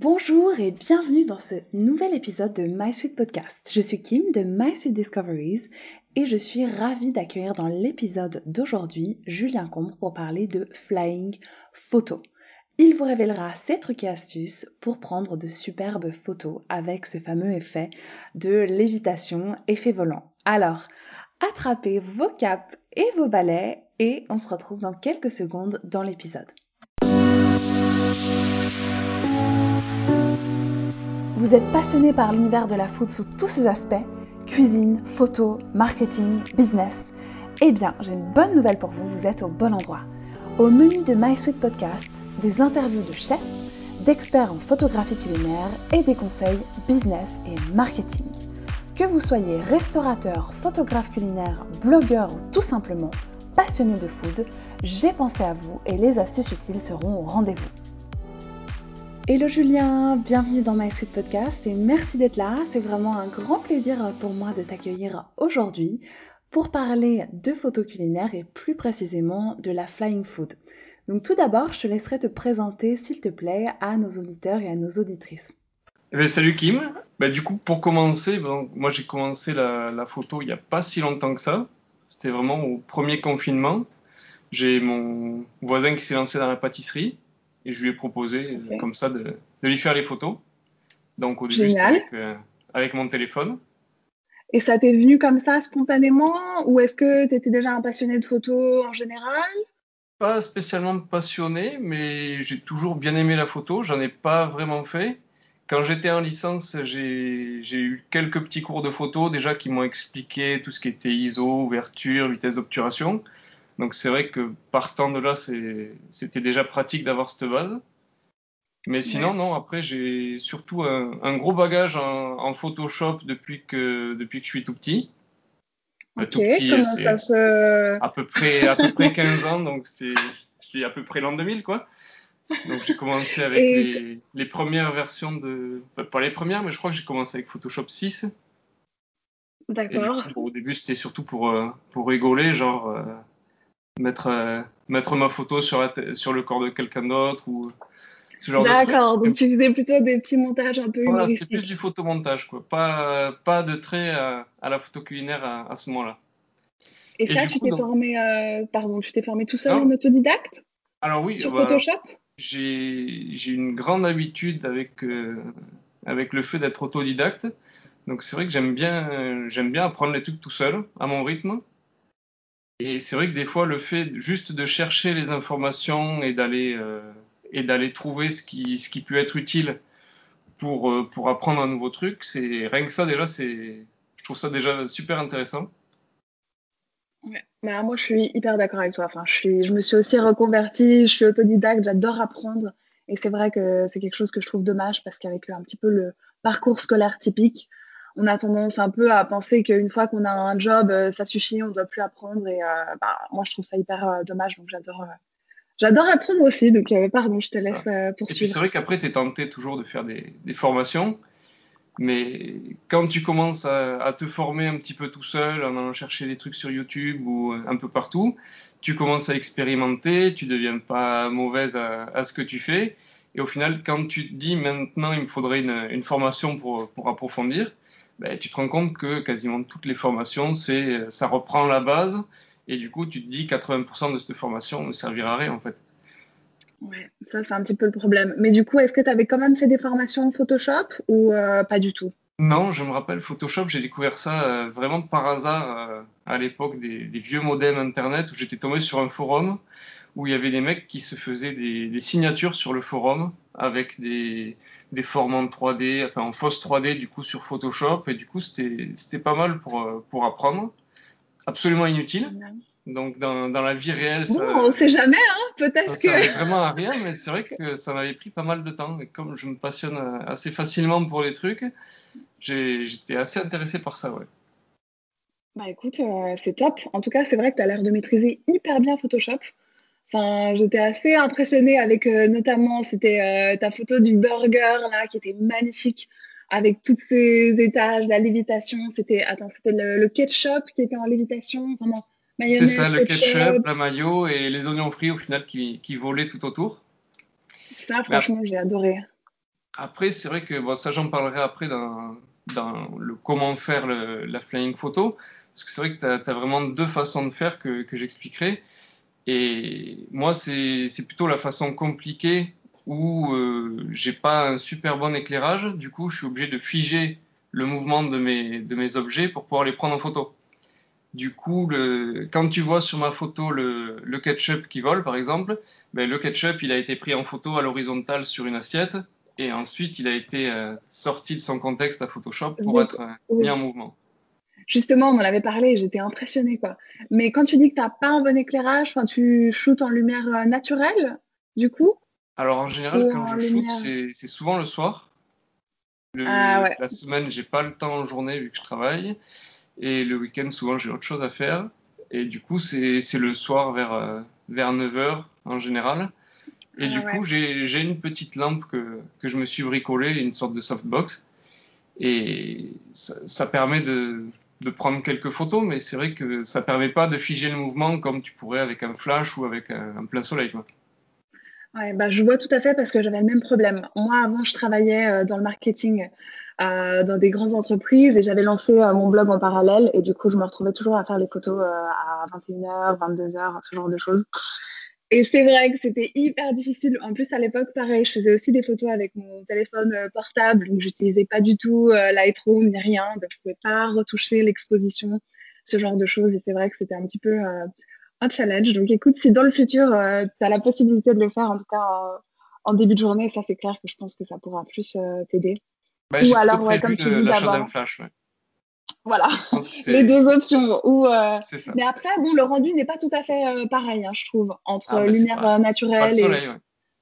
Bonjour et bienvenue dans ce nouvel épisode de My Sweet Podcast. Je suis Kim de My Sweet Discoveries et je suis ravie d'accueillir dans l'épisode d'aujourd'hui Julien Combre pour parler de flying photo. Il vous révélera ses trucs et astuces pour prendre de superbes photos avec ce fameux effet de lévitation, effet volant. Alors, attrapez vos capes et vos balais et on se retrouve dans quelques secondes dans l'épisode. Vous êtes passionné par l'univers de la food sous tous ses aspects, cuisine, photo, marketing, business Eh bien, j'ai une bonne nouvelle pour vous, vous êtes au bon endroit. Au menu de My Sweet Podcast, des interviews de chefs, d'experts en photographie culinaire et des conseils business et marketing. Que vous soyez restaurateur, photographe culinaire, blogueur ou tout simplement passionné de food, j'ai pensé à vous et les astuces utiles seront au rendez-vous. Hello Julien, bienvenue dans My Sweet Podcast et merci d'être là. C'est vraiment un grand plaisir pour moi de t'accueillir aujourd'hui pour parler de photos culinaires et plus précisément de la flying food. Donc tout d'abord, je te laisserai te présenter s'il te plaît à nos auditeurs et à nos auditrices. Eh bien, salut Kim. Bah, du coup, pour commencer, moi j'ai commencé la, la, photo il n'y a pas si longtemps que ça. C'était vraiment au premier confinement. J'ai mon voisin qui s'est lancé dans la pâtisserie et je lui ai proposé euh, comme ça de, de, lui faire les photos. Donc au début, c'était avec, euh, avec, mon téléphone. Et ça t'est venu comme ça spontanément? Ou est-ce que tu étais déjà un passionné de photos en général? Pas spécialement passionné, mais j'ai toujours bien aimé la photo. J'en ai pas vraiment fait. Quand j'étais en licence, j'ai eu quelques petits cours de photo déjà qui m'ont expliqué tout ce qui était ISO, ouverture, vitesse d'obturation. Donc c'est vrai que partant de là, c'était déjà pratique d'avoir cette base. Mais sinon, non, après, j'ai surtout un, gros bagage en, Photoshop depuis que, depuis que je suis tout petit. Ok, tout petit, se... À peu près, à peu près 15 ans, donc je suis à peu près l'an 2000, quoi. Donc j'ai commencé avec les, les, premières versions de... Enfin, pas les premières, mais je crois que j'ai commencé avec Photoshop 6. D'accord. Au début, c'était surtout pour, euh, pour rigoler, genre... Euh, mettre, euh, mettre ma photo sur, la sur le corps de quelqu'un d'autre ou ce genre de D'accord, donc tu faisais plutôt des petits montages un peu Voilà, c'est plus du photomontage, quoi. Pas, pas de trait à, la photo culinaire à, ce moment-là. Et, ça, tu t'es formé, euh, pardon, tu t'es formé tout seul en autodidacte? Alors oui, sur bah, Photoshop? J'ai une grande habitude avec, euh, avec le fait d'être autodidacte. Donc c'est vrai que j'aime bien, j'aime bien apprendre les trucs tout seul, à mon rythme. Et c'est vrai que des fois, le fait juste de chercher les informations et d'aller euh, et d'aller trouver ce qui, ce qui peut être utile pour, euh, pour apprendre un nouveau truc, c'est rien que ça déjà, c'est je trouve ça déjà super intéressant. Moi, je suis hyper d'accord avec toi. Enfin, je, je me suis aussi reconvertie, je suis autodidacte, j'adore apprendre. Et c'est vrai que c'est quelque chose que je trouve dommage parce qu'avec un petit peu le parcours scolaire typique, on a tendance un peu à penser qu'une fois qu'on a un job, euh, ça suffit, on ne doit plus apprendre. Et euh, bah, moi, je trouve ça hyper euh, dommage. Donc, j'adore. J'adore apprendre aussi, donc pardon, je te laisse poursuivre. C'est vrai qu'après, tu es tenté toujours de faire des, formations, mais quand tu commences à, te former un petit peu tout seul, en allant chercher des trucs sur YouTube ou un peu partout, tu commences à expérimenter, tu deviens pas mauvaise à, ce que tu fais, et au final, quand tu te dis maintenant il me faudrait une, une formation pour, pour approfondir, ben, tu te rends compte que quasiment toutes les formations, c'est, ça reprend la base, et du coup, tu te dis 80% de cette formation ne servira à rien en fait. Ouais, ça c'est un petit peu le problème. Mais du coup, est-ce que tu avais quand même fait des formations en Photoshop ou euh, pas du tout? Non, je me rappelle Photoshop, j'ai découvert ça euh, vraiment par hasard euh, à l'époque des, des, vieux modems internet où j'étais tombé sur un forum où il y avait des mecs qui se faisaient des, des signatures sur le forum avec des, des formes en 3D, enfin en fausse 3D du coup sur Photoshop et du coup c'était pas mal pour, euh, pour apprendre. Absolument inutile. Donc dans, dans la vie réelle, ça, on sait jamais, hein, peut-être que. Ça vraiment à rien, mais c'est vrai que ça m'avait pris pas mal de temps. Et comme je me passionne assez facilement pour les trucs, j'étais assez intéressé par ça, ouais. Bah écoute, euh, c'est top. En tout cas, c'est vrai que tu as l'air de maîtriser hyper bien Photoshop. Enfin, j'étais assez impressionnée avec euh, notamment, c'était euh, ta photo du burger là, qui était magnifique, avec toutes ces étages, la lévitation. C'était, attends, c'était le, ketchup qui était en lévitation, vraiment C'est ça, le ketchup, la mayo et les oignons frits au final qui, qui volaient tout autour. Ça, franchement, j'ai adoré. Après, c'est vrai que bon, ça, j'en parlerai après dans, dans le comment faire le, la flying photo. Parce que c'est vrai que tu as, vraiment deux façons de faire que, que j'expliquerai. Et moi, c'est plutôt la façon compliquée où euh, j'ai pas un super bon éclairage. Du coup, je suis obligé de figer le mouvement de mes, de mes objets pour pouvoir les prendre en photo. Du coup, le, quand tu vois sur ma photo le, le ketchup qui vole, par exemple, ben, le ketchup, il a été pris en photo à l'horizontale sur une assiette et ensuite il a été euh, sorti de son contexte à Photoshop pour être euh, mis en mouvement. Justement, on en avait parlé, j'étais impressionnée quoi. Mais quand tu dis que tu n'as pas un bon éclairage, tu shootes en lumière euh, naturelle, du coup? Alors en général, quand je shoot, c'est souvent le soir. Le, ah, ouais. La semaine, j'ai pas le temps en journée vu que je travaille. Et le week-end, souvent, j'ai autre chose à faire. Et du coup, c'est le soir vers, vers 9h en général. Et ah du coup, j'ai une petite lampe que, que, je me suis bricolée, une sorte de softbox. Et ça, ça permet de, de, prendre quelques photos, mais c'est vrai que ça permet pas de figer le mouvement comme tu pourrais avec un flash ou avec un, plein soleil. Bah, je vois tout à fait parce que j'avais le même problème. Moi, avant, je travaillais euh, dans le marketing euh, dans des grandes entreprises et j'avais lancé euh, mon blog en parallèle et du coup, je me retrouvais toujours à faire les photos à 21h, 22h, ce genre de choses. Et c'est vrai que c'était hyper difficile. En plus, à l'époque, pareil, je faisais aussi des photos avec mon téléphone euh, portable, donc j'utilisais pas du tout euh, Lightroom ni rien, donc je pouvais pas retoucher l'exposition, ce genre de choses. Et c'est vrai que c'était un petit peu euh, un challenge. Donc écoute, si dans le futur, tu as la possibilité de le faire, en tout cas en début de journée, ça c'est clair que je pense que ça pourra plus t'aider. Bah, Ou alors, ouais, comme tu dis d'abord. Voilà, les deux options. Ou, euh, Mais après, bon, le rendu n'est pas tout à fait euh, pareil, hein, je trouve, entre ah, bah, lumière euh, naturelle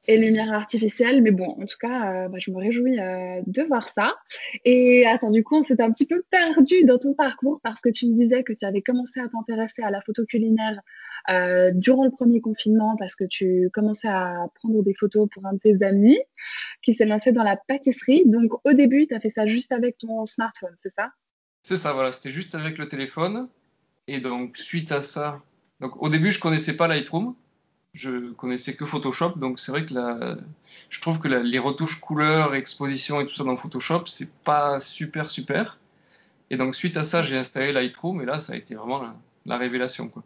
et, lumière artificielle. Mais bon, en tout cas, bah, je me réjouis de voir ça. Et attends, du coup, on s'est un petit peu perdu dans ton parcours parce que tu me disais que tu avais commencé à t'intéresser à la photo culinaire durant le premier confinement parce que tu commençais à prendre des photos pour un de tes amis qui s'est lancé dans la pâtisserie. Donc, au début, tu as fait ça juste avec ton smartphone, c'est ça? C'est ça, voilà, c'était juste avec le téléphone. Et donc, suite à ça, donc au début, je connaissais pas Lightroom, je connaissais que Photoshop, donc c'est vrai que la, je trouve que les retouches couleurs, exposition et tout ça dans Photoshop, c'est pas super super. Et donc, suite à ça, j'ai installé Lightroom, et là, ça a été vraiment la, révélation, quoi.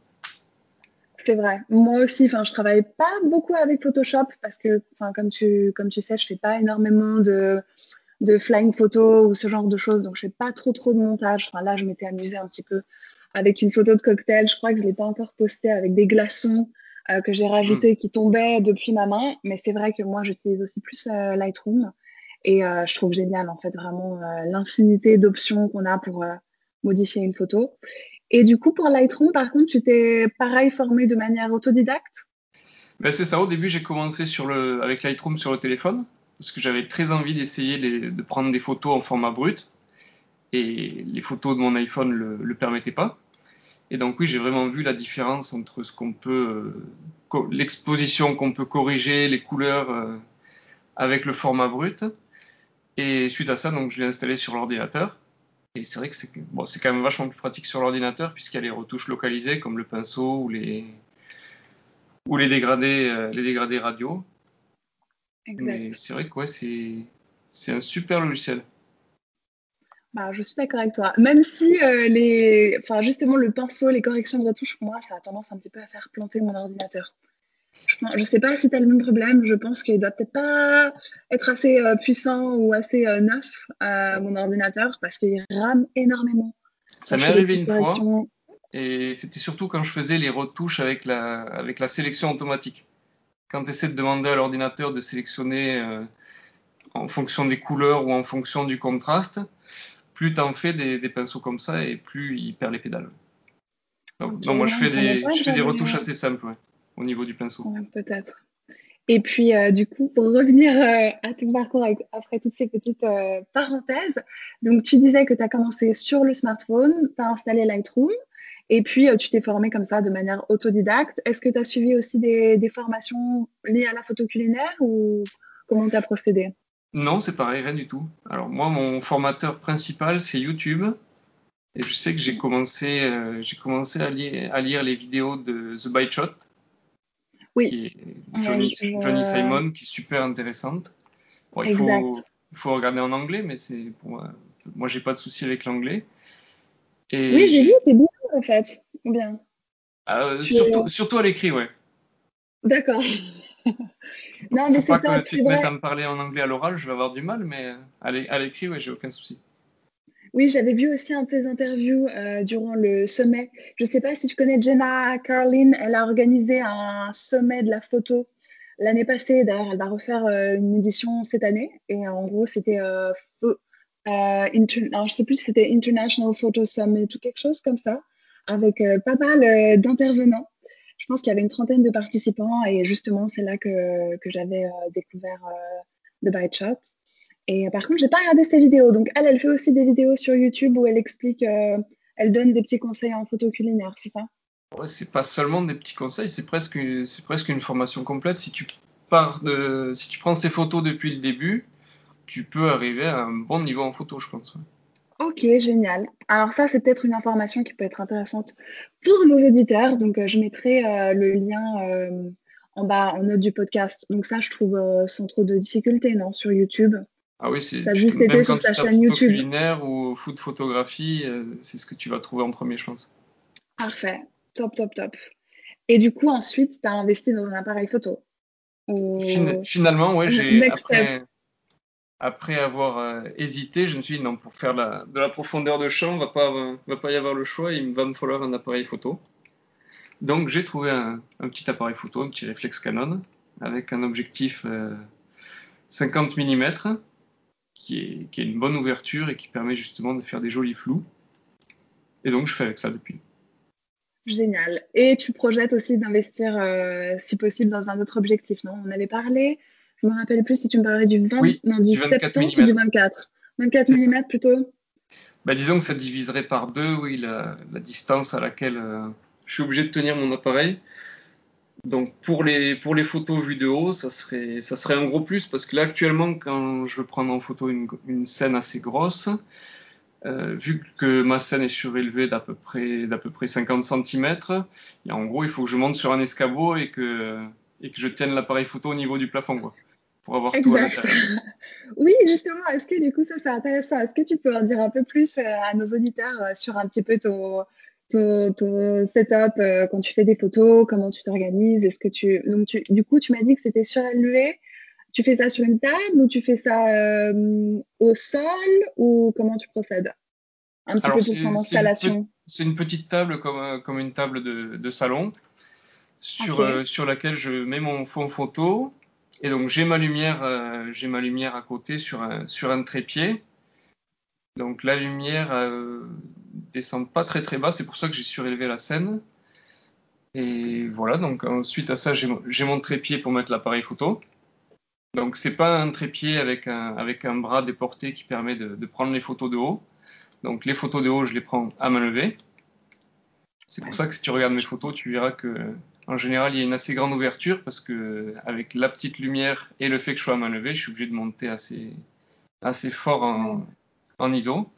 C'est vrai. Moi aussi, enfin, je travaille pas beaucoup avec Photoshop parce que, comme tu, comme tu sais, je fais pas énormément de, de flying photo ou ce genre de choses. Donc, je fais pas trop, trop de montage. Enfin, là, je m'étais amusée un petit peu avec une photo de cocktail. Je crois que je l'ai pas encore postée avec des glaçons euh, que j'ai rajoutés mm. qui tombaient depuis ma main. Mais c'est vrai que moi, j'utilise aussi plus euh, Lightroom. Et euh, je trouve génial, en fait, vraiment l'infinité d'options qu'on a pour modifier une photo. Et du coup, pour Lightroom, par contre, tu t'es pareil formé de manière autodidacte? Ben, C'est ça. Au début, j'ai commencé sur le, avec Lightroom sur le téléphone parce que j'avais très envie d'essayer de prendre des photos en format brut et les photos de mon iPhone le, le permettaient pas. Et donc oui, j'ai vraiment vu la différence entre ce qu'on peut, euh, l'exposition qu'on peut corriger, les couleurs euh, avec le format brut. Et suite à ça, donc je l'ai installé sur l'ordinateur. Et c'est vrai que c'est quand même vachement plus pratique sur l'ordinateur puisqu'il y a les retouches localisées comme le pinceau ou les dégradés, euh, les dégradés radio. Mais c'est vrai que c'est un super logiciel. Bah, je suis d'accord avec toi. Même si euh, les, enfin, justement le pinceau, les corrections de retouche, pour moi, ça a tendance un petit peu à faire planter mon ordinateur. Je ne sais pas si tu as le même problème. Je pense qu'il doit peut-être pas être assez euh, puissant ou assez euh, neuf, mon ordinateur, parce qu'il rame énormément. Ça m'est arrivé une fois. Et c'était surtout quand je faisais les retouches avec la, avec la sélection automatique quand tu essaies de demander à l'ordinateur de sélectionner euh, en fonction des couleurs ou en fonction du contraste, plus tu en fais des, pinceaux comme ça et plus il perd les pédales. Donc, moi je fais, des, je fais des retouches assez simples au niveau du pinceau. Peut-être. Et puis, euh, du coup, pour revenir euh, à ton parcours après toutes ces petites parenthèses, donc tu disais que tu as commencé sur le smartphone, tu as installé Lightroom, et puis, euh, tu t'es formé comme ça de manière autodidacte. Est-ce que tu as suivi aussi des, formations liées à la photo culinaire ou comment tu as procédé? Non, c'est pareil, rien du tout. Alors moi, mon formateur principal, c'est YouTube. Et je sais que j'ai commencé, euh, j'ai commencé à, lire, les vidéos de The Bite Shot. Oui. Johnny, Simon, qui est super intéressante. il, faut, il faut regarder en anglais, mais c'est pour moi, moi j'ai pas de souci avec l'anglais. oui, j'ai vu, c'est bien en fait. Bien. Ah, surtout, surtout à l'écrit, ouais. D'accord. non, mais c'est pas que tu te mettes à me parler en anglais à l'oral, je vais avoir du mal, mais à l'écrit, ouais, j'ai aucun souci. Oui, j'avais vu aussi un peu d'interviews euh, durant le sommet. Je ne sais pas si tu connais Jenna Carlin, elle a organisé un sommet de la photo l'année passée. D'ailleurs, elle va refaire euh, une édition cette année. Et en gros, c'était euh, euh je sais plus si c'était International Photo Summit ou quelque chose comme ça, avec pas mal d'intervenants. Je pense qu'il y avait une trentaine de participants et justement, c'est là que, que j'avais découvert The Bite Shot. Et par contre, j'ai pas regardé ses vidéos. Donc elle, elle fait aussi des vidéos sur YouTube où elle explique, euh, elle donne des petits conseils en photo culinaire, c'est ça? Ouais, c'est pas seulement des petits conseils, c'est presque, presque une formation complète. Si tu pars de, si tu prends ces photos depuis le début, tu peux arriver à un bon niveau en photo, je pense. Ok, génial. Alors ça, c'est peut-être une information qui peut être intéressante pour nos éditeurs. Donc euh, je mettrai euh, le lien en bas en note du podcast. Donc ça, je trouve sans trop de difficultés, non, sur YouTube. Ah oui, c'est juste été sur sa chaîne YouTube. culinaire ou food photographie, euh, c'est ce que tu vas trouver en premier, je pense. Parfait. Top, top, top. Et du coup, ensuite, tu as investi dans un appareil photo Finalement, oui, j'ai après, après, avoir euh, hésité, je me suis dit non, pour faire de la profondeur de champ, va pas, va pas y avoir le choix, il va me falloir un appareil photo. Donc j'ai trouvé un, petit appareil photo, un petit réflexe Canon, avec un objectif 50 euh, mm qui est, qui est, une bonne ouverture et qui permet justement de faire des jolis flous. Et donc, je fais avec ça depuis. Génial. Et tu projettes aussi d'investir, euh, si possible, dans un autre objectif, non? On avait parlé, je me rappelle plus si tu me parlais du, 20, non, du, 24 mm. ou du 24. 24 mm plutôt? Bah, Disons que ça diviserait par deux, oui, la, la distance à laquelle euh, je suis obligé de tenir mon appareil. Donc pour les, pour les photos vues de haut, ça serait, ça serait un gros plus parce que là actuellement quand je veux prendre en photo une, une scène assez grosse, euh, vu que ma scène est surélevée d'à peu près, d'à peu près 50 cm, et en gros il faut que je monte sur un escabeau et que, et que je tienne l'appareil photo au niveau du plafond quoi, pour avoir tout à Oui justement, est-ce que du coup ça c'est intéressant, est-ce que tu peux en dire un peu plus euh, à nos auditeurs euh, sur un petit peu ton ton, setup euh, quand tu fais des photos, comment tu t'organises, est-ce que tu donc tu, du coup tu m'as dit que c'était surélevé. Tu fais ça sur une table ou tu fais ça euh, au sol ou comment tu procèdes? Un petit peu pour ton installation. C'est une, petite table comme, comme une table de, de salon sur, euh, sur laquelle je mets mon fond photo et donc j'ai ma lumière j'ai ma lumière à côté sur un, sur un trépied. Donc la lumière descend pas très très bas, c'est pour ça que j'ai surélevé la scène. Et voilà, donc ensuite à ça, j'ai mon trépied pour mettre l'appareil photo. Donc c'est pas un trépied avec un, avec un bras déporté qui permet de, prendre les photos de haut. Donc les photos de haut, je les prends à main levée. C'est pour ça que si tu regardes mes photos, tu verras que en général, il y a une assez grande ouverture parce que avec la petite lumière et le fait que je sois à main levée, je suis obligé de monter assez, assez fort en, en ISO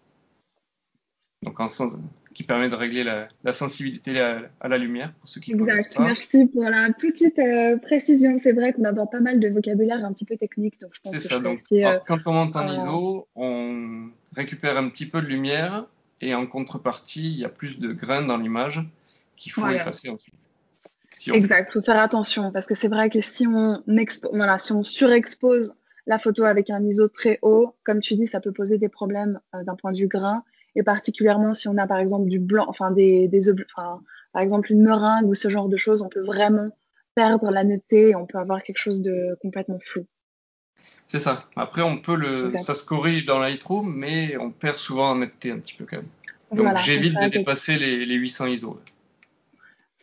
donc en sens, qui permet de régler la, sensibilité à, la lumière pour ceux qui Exact, merci pour la petite euh, précision. C'est vrai qu'on aborde pas mal de vocabulaire un petit peu technique, donc je pense que ça, donc, euh, quand on monte en ISO, on récupère un petit peu de lumière et en contrepartie, il y a plus de grains dans l'image qu'il faut effacer ensuite. Exact, il faut faire attention parce que c'est vrai que si on, voilà, si on surexpose la photo avec un ISO très haut, comme tu dis, ça peut poser des problèmes euh, d'un point de vue grain et particulièrement si on a par exemple du blanc, enfin des, des enfin, par exemple une meringue ou ce genre de choses, on peut vraiment perdre la netteté et on peut avoir quelque chose de complètement flou. C'est ça. Après, on peut le, ça se corrige dans Lightroom, mais on perd souvent en netteté un petit peu quand même. Donc j'évite de dépasser les, les 800 ISO.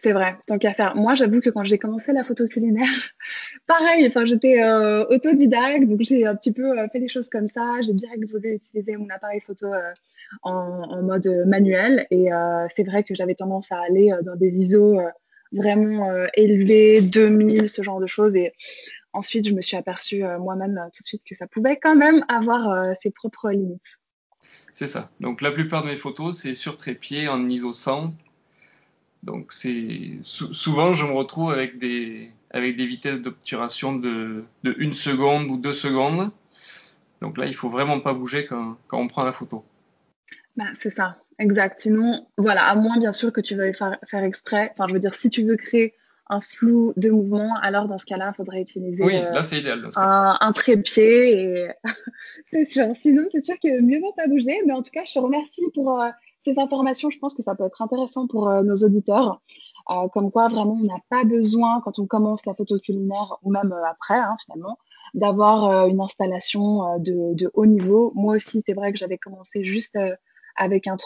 C'est vrai, tant qu'à faire. Moi, j'avoue que quand j'ai commencé la photo culinaire, pareil, j'étais euh, autodidacte, donc j'ai un petit peu euh, fait les choses comme ça. J'ai direct voulu utiliser mon appareil photo euh, en, mode manuel. Et c'est vrai que j'avais tendance à aller dans des ISO vraiment élevés, 2000, ce genre de choses. Et ensuite, je me suis aperçue moi-même tout de suite que ça pouvait quand même avoir ses propres limites. C'est ça. Donc la plupart de mes photos, c'est sur trépied en ISO 100 donc c'est souvent je me retrouve avec des avec des vitesses d'obturation de, de une seconde ou deux secondes. Donc là, il faut vraiment pas bouger quand, quand on prend la photo. Bah, c'est ça, exact. Sinon, voilà, à moins bien sûr que tu veuilles faire, faire exprès. Enfin, je veux dire, si tu veux créer un flou de mouvement, alors dans ce cas-là, il faudrait utiliser oui, là, c'est idéal, un, un, trépied. Et... c'est sûr. Sinon, c'est sûr que mieux vaut pas bouger. Mais en tout cas, je te remercie pour euh, ces informations. Je pense que ça peut être intéressant pour euh, nos auditeurs. Euh, comme quoi, vraiment, on n'a pas besoin, quand on commence la photo culinaire, ou même après, hein, finalement, d'avoir une installation de, haut niveau. Moi aussi, c'est vrai que j'avais commencé juste avec un,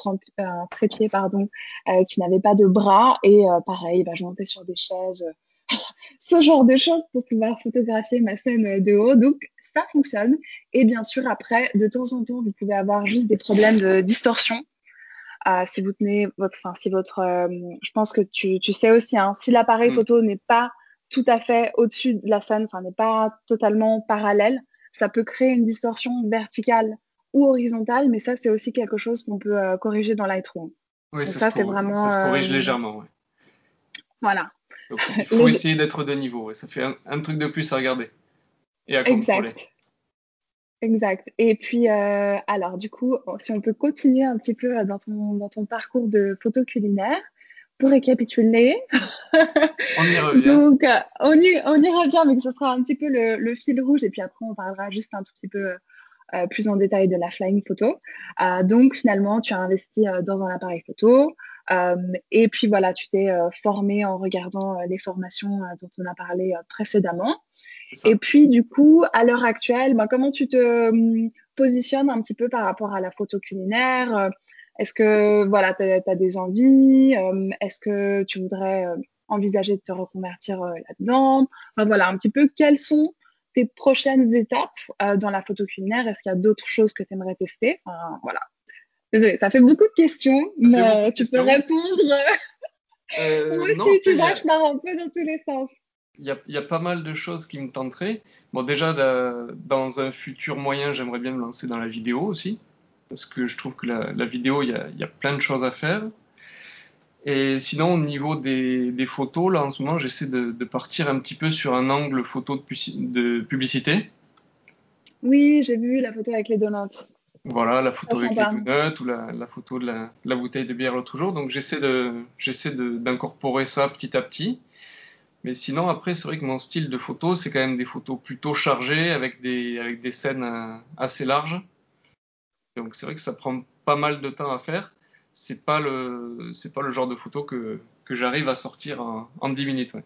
trépied pardon, euh, qui n'avait pas de bras. Et euh, pareil, bah, je montais sur des chaises, ce genre de choses pour pouvoir photographier ma scène de haut. Donc, ça fonctionne. Et bien sûr, après, de temps en temps, vous pouvez avoir juste des problèmes de distorsion. Si vous tenez votre, enfin, si votre, euh, je pense que tu, tu sais aussi, hein, si l'appareil mm. photo n'est pas tout à fait au-dessus de la scène, enfin, n'est pas totalement parallèle, ça peut créer une distorsion verticale ou horizontale, mais ça, c'est aussi quelque chose qu'on peut euh, corriger dans Lightroom. Oui, ça, c'est vraiment. Ça se corrige euh, légèrement, ouais. Voilà. il faut essayer d'être de niveau. Ça fait un, truc de plus à regarder et à contrôler. Exact. Exact. Et puis, euh, alors, du coup, si on peut continuer un petit peu dans ton, dans ton parcours de photo culinaire, pour récapituler. on y revient. Donc, on y, on y revient, mais ce sera un petit peu le, le, fil rouge. Et puis après, on parlera juste un tout petit peu euh, plus en détail de la flying photo. Euh, donc finalement, tu as investi euh, dans un appareil photo. Et puis voilà, tu t'es formé en regardant les formations dont on a parlé précédemment. Et puis du coup, à l'heure actuelle, ben, comment tu te hum, positionnes un petit peu par rapport à la photo culinaire Est-ce que voilà, tu as, des envies Est-ce que tu voudrais envisager de te reconvertir là-dedans? Enfin, Voilà, un petit peu quels sont tes prochaines étapes euh, dans la photo culinaire? Est-ce qu'il y a d'autres choses que tu aimerais tester? Enfin, Voilà. Désolée, ça fait beaucoup de questions, mais tu peux répondre. Euh, Moi aussi, tu vois, je pars un peu dans tous les sens. Il y, y, a, pas mal de choses qui me tenteraient. Bon, déjà, dans un futur moyen, j'aimerais bien me lancer dans la vidéo aussi, parce que je trouve que la, la vidéo, il y, a, il y, a, plein de choses à faire. Et sinon, au niveau des, des photos, là, en ce moment, j'essaie de, de, partir un petit peu sur un angle photo de, de publicité. Oui, j'ai vu la photo avec les donuts. Voilà, la photo avec les donuts ou la, la photo de la, la, bouteille de bière l'autre jour. Donc, j'essaie de, j'essaie d'incorporer ça petit à petit. Mais sinon, après, c'est vrai que mon style de photo, c'est quand même des photos plutôt chargées avec des, avec des scènes euh, assez larges. Donc, c'est vrai que ça prend pas mal de temps à faire c'est pas le c'est pas le genre de photo que, que j'arrive à sortir en, en 10 minutes. Ouais.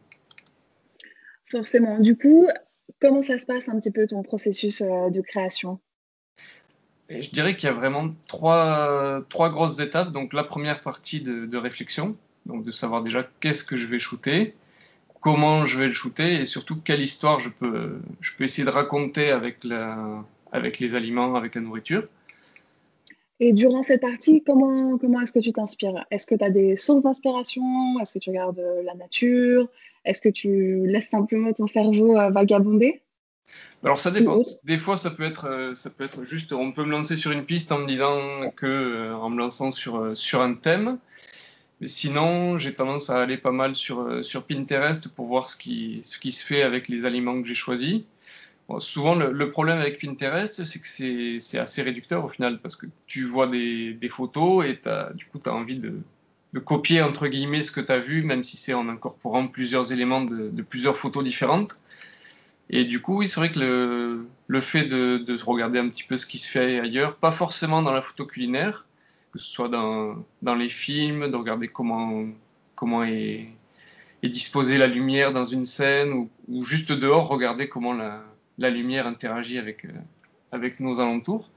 Forcément. Du coup, comment ça se passe un petit peu ton processus euh, de création? Je dirais qu'il y a vraiment trois, grosses étapes. Donc la première partie de, réflexion, donc de savoir déjà qu'est-ce que je vais shooter, comment je vais le shooter et surtout quelle histoire je peux, essayer de raconter avec les aliments, avec la nourriture. Et durant cette partie, comment, comment est-ce que tu t'inspires? Est-ce que tu as des sources d'inspiration? Est-ce que tu regardes euh, la nature? Est-ce que tu laisses simplement ton cerveau euh, vagabonder? Alors ça dépend. Des fois, ça peut être, euh, ça peut être juste, on peut me lancer sur une piste en me disant que, en me lançant sur sur un thème. Mais sinon, j'ai tendance à aller pas mal sur sur Pinterest pour voir ce qui ce qui se fait avec les aliments que j'ai choisis souvent, le, problème avec Pinterest, c'est que c'est assez réducteur au final, parce que tu vois des, des photos et as, du coup, tu as envie de, de, copier, entre guillemets, ce que tu as vu, même si c'est en incorporant plusieurs éléments de, de, plusieurs photos différentes. Et du coup, oui, c'est vrai que le, fait de, de, regarder un petit peu ce qui se fait ailleurs, pas forcément dans la photo culinaire, que ce soit dans, les films, de regarder comment, est, disposée la lumière dans une scène, ou, juste dehors, regarder comment la, lumière interagit avec, euh, avec nos alentours,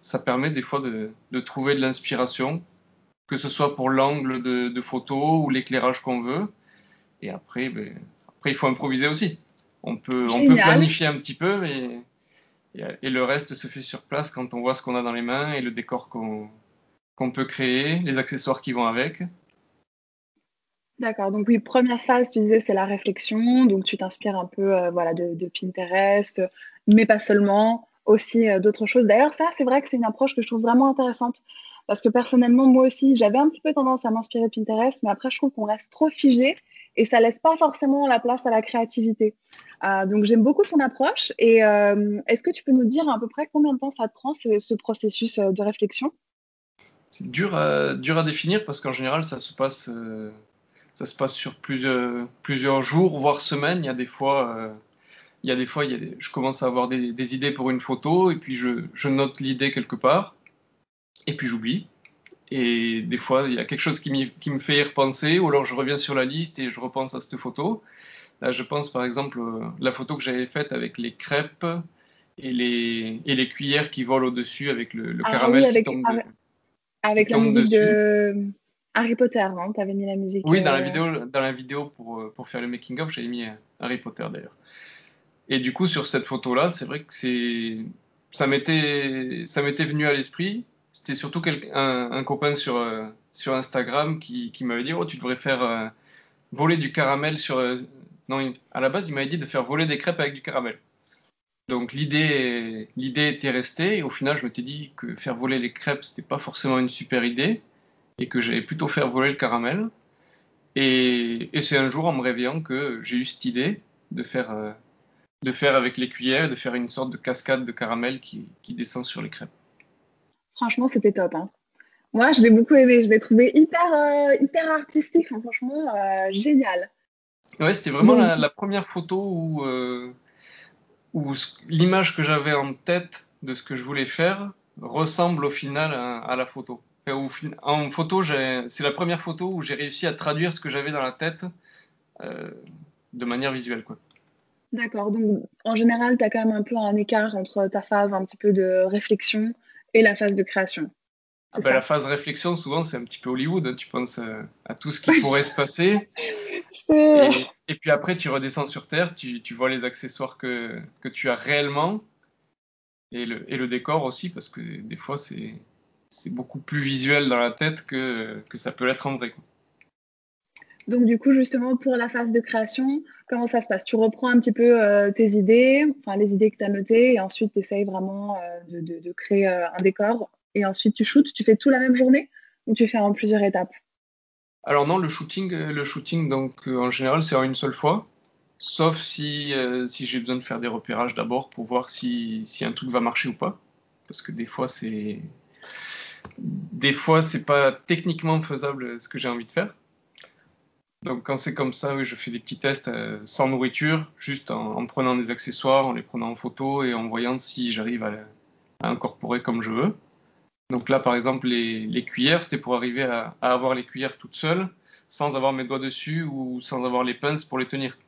ça permet des fois de, trouver de l'inspiration, que ce soit pour l'angle de, de, photo ou l'éclairage qu'on veut. Et après, ben, après, il faut improviser aussi. On peut, on peut planifier un petit peu, mais et, le reste se fait sur place quand on voit ce qu'on a dans les mains et le décor qu'on peut créer, les accessoires qui vont avec. D'accord. Donc oui, première phase, tu disais, c'est la réflexion. Donc tu t'inspires un peu euh, voilà, de, de, Pinterest, mais pas seulement, aussi euh, d'autres choses. D'ailleurs, ça, c'est vrai que c'est une approche que je trouve vraiment intéressante. Parce que personnellement, moi aussi, j'avais un petit peu tendance à m'inspirer de Pinterest, mais après, je trouve qu'on reste trop figé et ça laisse pas forcément la place à la créativité. donc j'aime beaucoup ton approche. Et est-ce que tu peux nous dire à peu près combien de temps ça te prend ce, processus de réflexion? C'est dur à, dur à définir parce qu'en général, ça se passe, ça se passe sur plusieurs, plusieurs jours, voire semaines. Il y a des fois il y a des fois, je commence à avoir des, idées pour une photo et puis je, note l'idée quelque part et puis j'oublie. Et des fois, il y a quelque chose qui, me fait y repenser ou alors je reviens sur la liste et je repense à cette photo. Là, je pense par exemple euh, la photo que j'avais faite avec les crêpes et les, et les cuillères qui volent au-dessus avec le, ah caramel avec, qui tombe, avec, avec la musique de Harry Potter, non? Tu avais mis la musique. Oui, dans la euh, vidéo, dans la vidéo pour, euh, pour faire le making-of, j'avais mis Harry Potter d'ailleurs. Et du coup, sur cette photo-là, c'est vrai que c'est, ça m'était venu à l'esprit. C'était surtout un, copain sur, euh, sur Instagram qui, qui m'avait dit, oh, tu devrais faire euh, voler du caramel sur, euh, non, à la base, il m'avait dit de faire voler des crêpes avec du caramel. Donc l'idée, était restée et au final, je m'étais dit que faire voler les crêpes, c'était pas forcément une super idée et que j'allais plutôt faire voler le caramel. Et, et c'est un jour en me réveillant que j'ai eu cette idée de faire de faire avec les cuillères, de faire une sorte de cascade de caramel qui, descend sur les crêpes. Franchement, c'était top. Hein. Moi, je l'ai beaucoup aimé. Je l'ai trouvé hyper, euh, hyper artistique. franchement, euh, génial. Ouais, c'était vraiment la, première photo où, euh, où l'image que j'avais en tête de ce que je voulais faire ressemble au final à, la photo. en photo, c'est la première photo où j'ai réussi à traduire ce que j'avais dans la tête de manière visuelle. Quoi. D'accord. Donc, en général, tu as quand même un peu un écart entre ta phase un petit peu de réflexion et la phase de création. Ah bah, la phase réflexion, souvent, c'est un petit peu Hollywood. Hein. Tu penses euh, à tout ce qui pourrait se passer. Et, puis après, tu redescends sur Terre, tu, vois les accessoires que, que, tu as réellement et le, et le décor aussi, parce que des fois, c'est beaucoup plus visuel dans la tête que, que ça peut l'être en vrai. Donc du coup, justement, pour la phase de création, comment ça se passe? Tu reprends un petit peu euh, tes idées, enfin les idées que tu as notées, et ensuite tu essayes vraiment euh, de, créer euh, un décor, et ensuite tu shootes. Tu fais tout la même journée? Ou tu fais en plusieurs étapes? Alors non, le shooting, le shooting donc en général, c'est en une seule fois. Sauf si, si j'ai besoin de faire des repérages d'abord pour voir si, si un truc va marcher ou pas. Parce que des fois, c'est des fois, c'est pas techniquement faisable ce que j'ai envie de faire. Donc quand c'est comme ça, oui, je fais des petits tests euh, sans nourriture, juste en, prenant des accessoires, en les prenant en photo et en voyant si j'arrive à, incorporer comme je veux. Donc là, par exemple, les, cuillères, c'était pour arriver à, avoir les cuillères toutes seules, sans avoir mes doigts dessus ou sans avoir les pinces pour les tenir.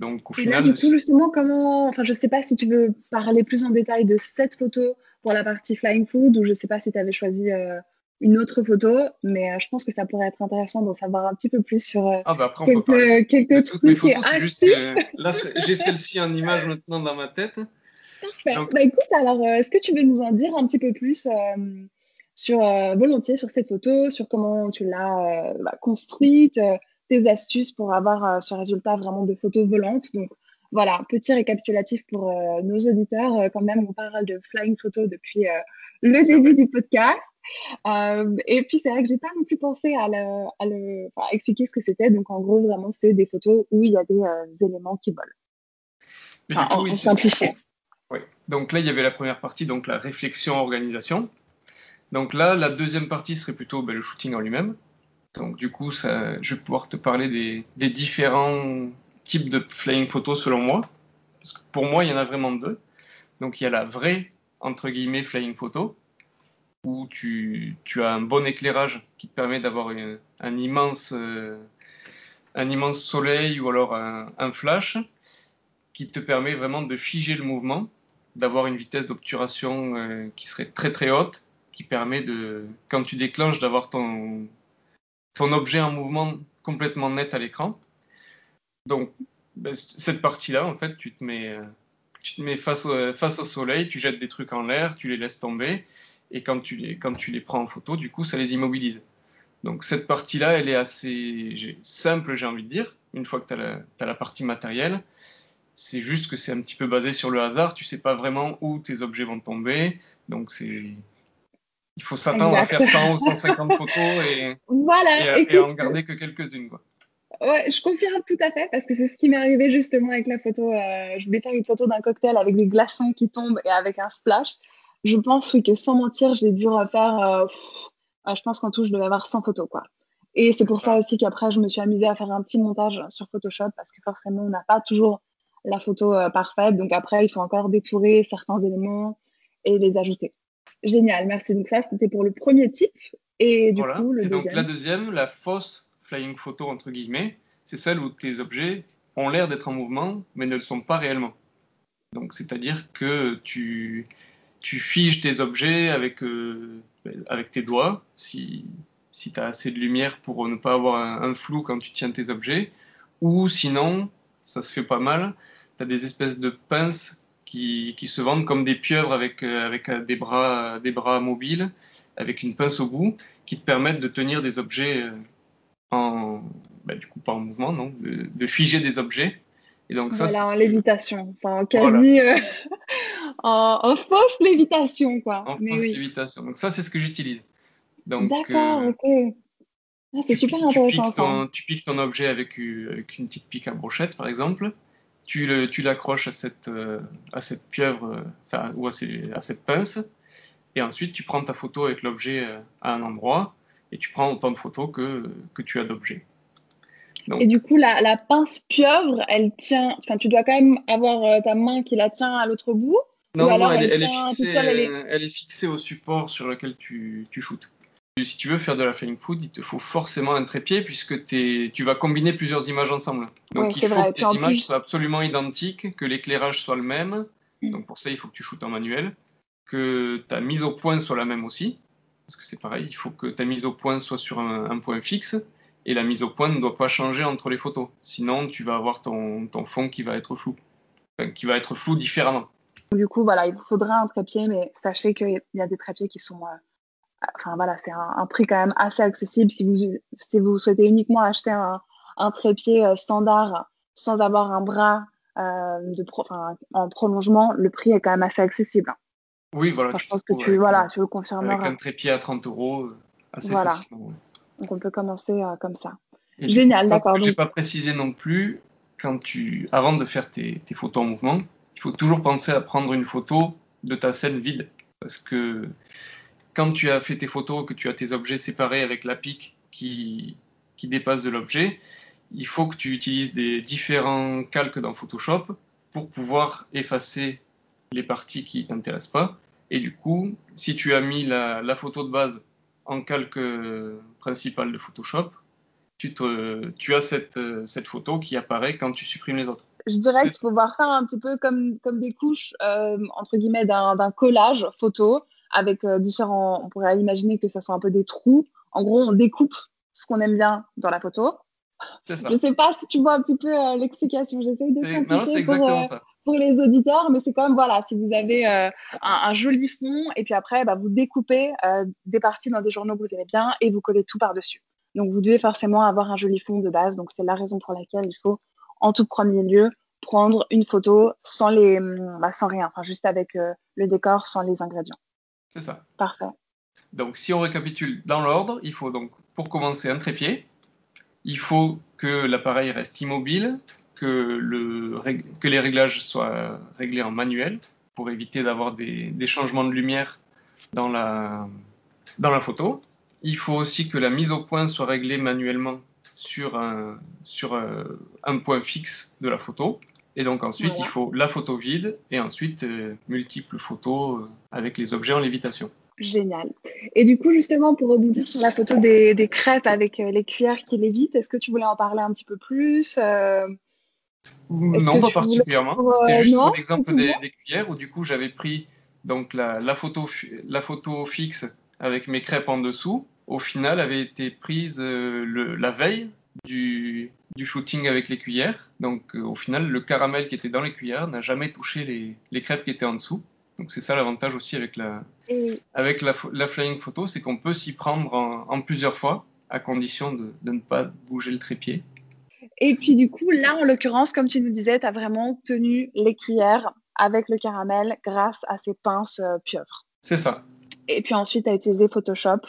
Donc au et final, là, du coup, justement, comment, enfin, je sais pas si tu veux parler plus en détail de cette photo pour la partie flying food ou je sais pas si tu avais choisi euh, une autre photo, mais euh, je pense que ça pourrait être intéressant d'en savoir un petit peu plus sur euh, ah bah après, on quelques, quelques trucs et astuces. là, j'ai celle-ci en image maintenant dans ma tête. Parfait. Bah écoute, alors, euh, est-ce que tu veux nous en dire un petit peu plus sur volontiers sur cette photo, sur comment tu l'as bah, construite, tes astuces pour avoir ce résultat vraiment de photo volante. Donc voilà, petit récapitulatif pour nos auditeurs. quand même, on parle de flying photo depuis le début du podcast. Euh, et puis c'est vrai que j'ai pas non plus pensé à, le, expliquer ce que c'était. Donc en gros, vraiment, c'est des photos où il y a des euh, éléments qui volent. Enfin, en, simplifié. Oui. Donc là, il y avait la première partie, donc la réflexion, organisation. Donc là, la deuxième partie serait plutôt ben, le shooting en lui-même. Donc du coup, ça, je vais pouvoir te parler des, des, différents types de flying photos selon moi. Parce que pour moi, il y en a vraiment deux. Donc il y a la vraie, entre guillemets, flying photo, où tu, as un bon éclairage qui te permet d'avoir un, immense, euh, un immense soleil ou alors un, flash qui te permet vraiment de figer le mouvement, d'avoir une vitesse d'obturation euh, qui serait très très haute, qui permet de, quand tu déclenches, d'avoir ton, ton objet en mouvement complètement net à l'écran. Donc, ben, cette partie-là, en fait, tu te mets, euh, tu te mets face, face au soleil, tu jettes des trucs en l'air, tu les laisses tomber, et quand tu, les, quand tu les prends en photo, du coup, ça les immobilise. Donc cette partie-là, elle est assez simple, j'ai envie de dire, une fois que tu as, la partie matérielle. C'est juste que c'est un petit peu basé sur le hasard, tu sais pas vraiment où tes objets vont tomber, donc c'est... Il faut s'attendre à faire 100 ou 150 photos et, voilà. et, en garder que quelques-unes. Ouais, je confirme tout à fait parce que c'est ce qui m'est arrivé justement avec la photo. Euh, je voulais faire une photo d'un cocktail avec des glaçons qui tombent et avec un splash. Je pense oui, que sans mentir, j'ai dû refaire. Euh, je pense qu'en tout, je devais avoir 100 photos quoi. Et c'est pour ça. aussi qu'après, je me suis amusée à faire un petit montage sur Photoshop parce que forcément, on n'a pas toujours la photo euh, parfaite. Donc après, il faut encore détourer certains éléments et les ajouter. Génial, merci. Donc ça, c'était pour le premier type. Et du coup, le et donc la deuxième, la fausse flying photo, entre guillemets, c'est celle où tes objets ont l'air d'être en mouvement, mais ne le sont pas réellement. Donc c'est-à-dire que tu, tu figes tes objets avec, euh, avec tes doigts, si, tu as assez de lumière pour ne pas avoir un, flou quand tu tiens tes objets, ou sinon, ça se fait pas mal, tu as des espèces de pinces qui, qui, se vendent comme des pieuvres avec, euh, avec euh, des, bras, des bras mobiles, avec une pince au bout, qui te permettent de tenir des objets en, bah, du coup pas en mouvement, non, de, figer des objets. Et donc ça, voilà, en lévitation, enfin quasi euh, en, fausse lévitation, quoi. En fausse lévitation. Donc ça, c'est ce que j'utilise. D'accord, euh, ok. Ah, c'est super intéressant. Tu piques, ton, tu piques ton objet avec, une petite pique à brochette, par exemple. Tu, tu l'accroches à cette, euh, à cette pieuvre, enfin, ou à, à, cette pince. Et ensuite, tu prends ta photo avec l'objet à un endroit et tu prends autant de photos que, que tu as d'objets. Et du coup, la, la, pince pieuvre, elle tient. Enfin, tu dois quand même avoir euh, ta main qui la tient à l'autre bout? Non, non, elle, est fixée, elle, est... fixée, au support sur lequel tu, tu shootes. Si tu veux faire de la flying food, il te faut forcément un trépied puisque tu vas combiner plusieurs images ensemble. Donc il faut que tes images soient absolument identiques, que l'éclairage soit le même. Mm. Donc pour ça, il faut que tu shootes en manuel, que ta mise au point soit la même aussi. Parce que c'est pareil, il faut que ta mise au point soit sur un, point fixe et la mise au point ne doit pas changer entre les photos. Sinon, tu vas avoir ton, fond qui va être flou, qui va être flou différemment. Du coup, voilà, il faudra un trépied, mais sachez qu'il y a des trépieds qui sont. Euh, enfin voilà, c'est un, prix quand même assez accessible. Si vous, si vous souhaitez uniquement acheter un, un trépied euh, standard sans avoir un bras euh, de en prolongement, le prix est quand même assez accessible. Oui, voilà. je pense que tu, voilà, tu le confirmeras. Avec un trépied à 30 euros, euh, assez voilà. facilement. Donc on peut commencer euh, comme ça. Génial, d'accord. Je n'ai pas précisé non plus, quand tu, avant de faire tes, tes, photos en mouvement, il faut toujours penser à prendre une photo de ta scène vide. Parce que quand tu as fait tes photos, que tu as tes objets séparés avec la pique qui, qui dépasse de l'objet, il faut que tu utilises des différents calques dans Photoshop pour pouvoir effacer les parties qui t'intéressent pas et du coup, si tu as mis la, photo de base en calque principal de Photoshop, tu, te, tu as cette, cette, photo qui apparaît quand tu supprimes les autres. Je dirais qu'il faut voir ça un petit peu comme, comme des couches, euh, entre guillemets, d'un collage photo avec euh, différents. On pourrait imaginer que ça soit un peu des trous. En gros, on découpe ce qu'on aime bien dans la photo. Ça. Je sais pas si tu vois un petit peu euh, l'explication. J'essaie de simplifier pour, pour les auditeurs, mais c'est comme voilà, si vous avez euh, un, joli fond et puis après, bah, vous découpez euh, des parties dans des journaux que vous aimez bien et vous collez tout par-dessus. Donc vous devez forcément avoir un joli fond de base. Donc c'est la raison pour laquelle il faut, en tout premier lieu, prendre une photo sans les, bah, sans rien, enfin juste avec euh, le décor, sans les ingrédients. C'est ça. Parfait. Donc si on récapitule dans l'ordre, il faut donc pour commencer un trépied. Il faut que l'appareil reste immobile, que, le, que les réglages soient réglés en manuel pour éviter d'avoir des, des, changements de lumière dans la, dans la photo. Il faut aussi que la mise au point soit réglée manuellement sur un, sur un, point fixe de la photo. Et donc ensuite, il faut la photo vide et ensuite euh, multiples photos euh, avec les objets en lévitation. Génial. Et du coup, justement, pour rebondir sur la photo des, des crêpes avec euh, les cuillères qui lévitent, est-ce que tu voulais en parler un petit peu plus non, pas particulièrement. C'était juste pour l'exemple des, cuillères où du coup j'avais pris donc la, la, photo, la photo fixe avec mes crêpes en dessous. Au final, avait été prise euh, le, la veille du, du, shooting avec les cuillères. Donc euh, au final, le caramel qui était dans les cuillères n'a jamais touché les, les, crêpes qui étaient en dessous. Donc c'est ça l'avantage aussi avec la, avec la, la, flying photo, c'est qu'on peut s'y prendre en, en, plusieurs fois à condition de, de ne pas bouger le trépied. Et puis du coup, là, en l'occurrence, comme tu nous disais, tu as vraiment tenu les cuillères avec le caramel grâce à ces pinces euh, pieuvres. C'est ça. Et puis ensuite, tu as utilisé Photoshop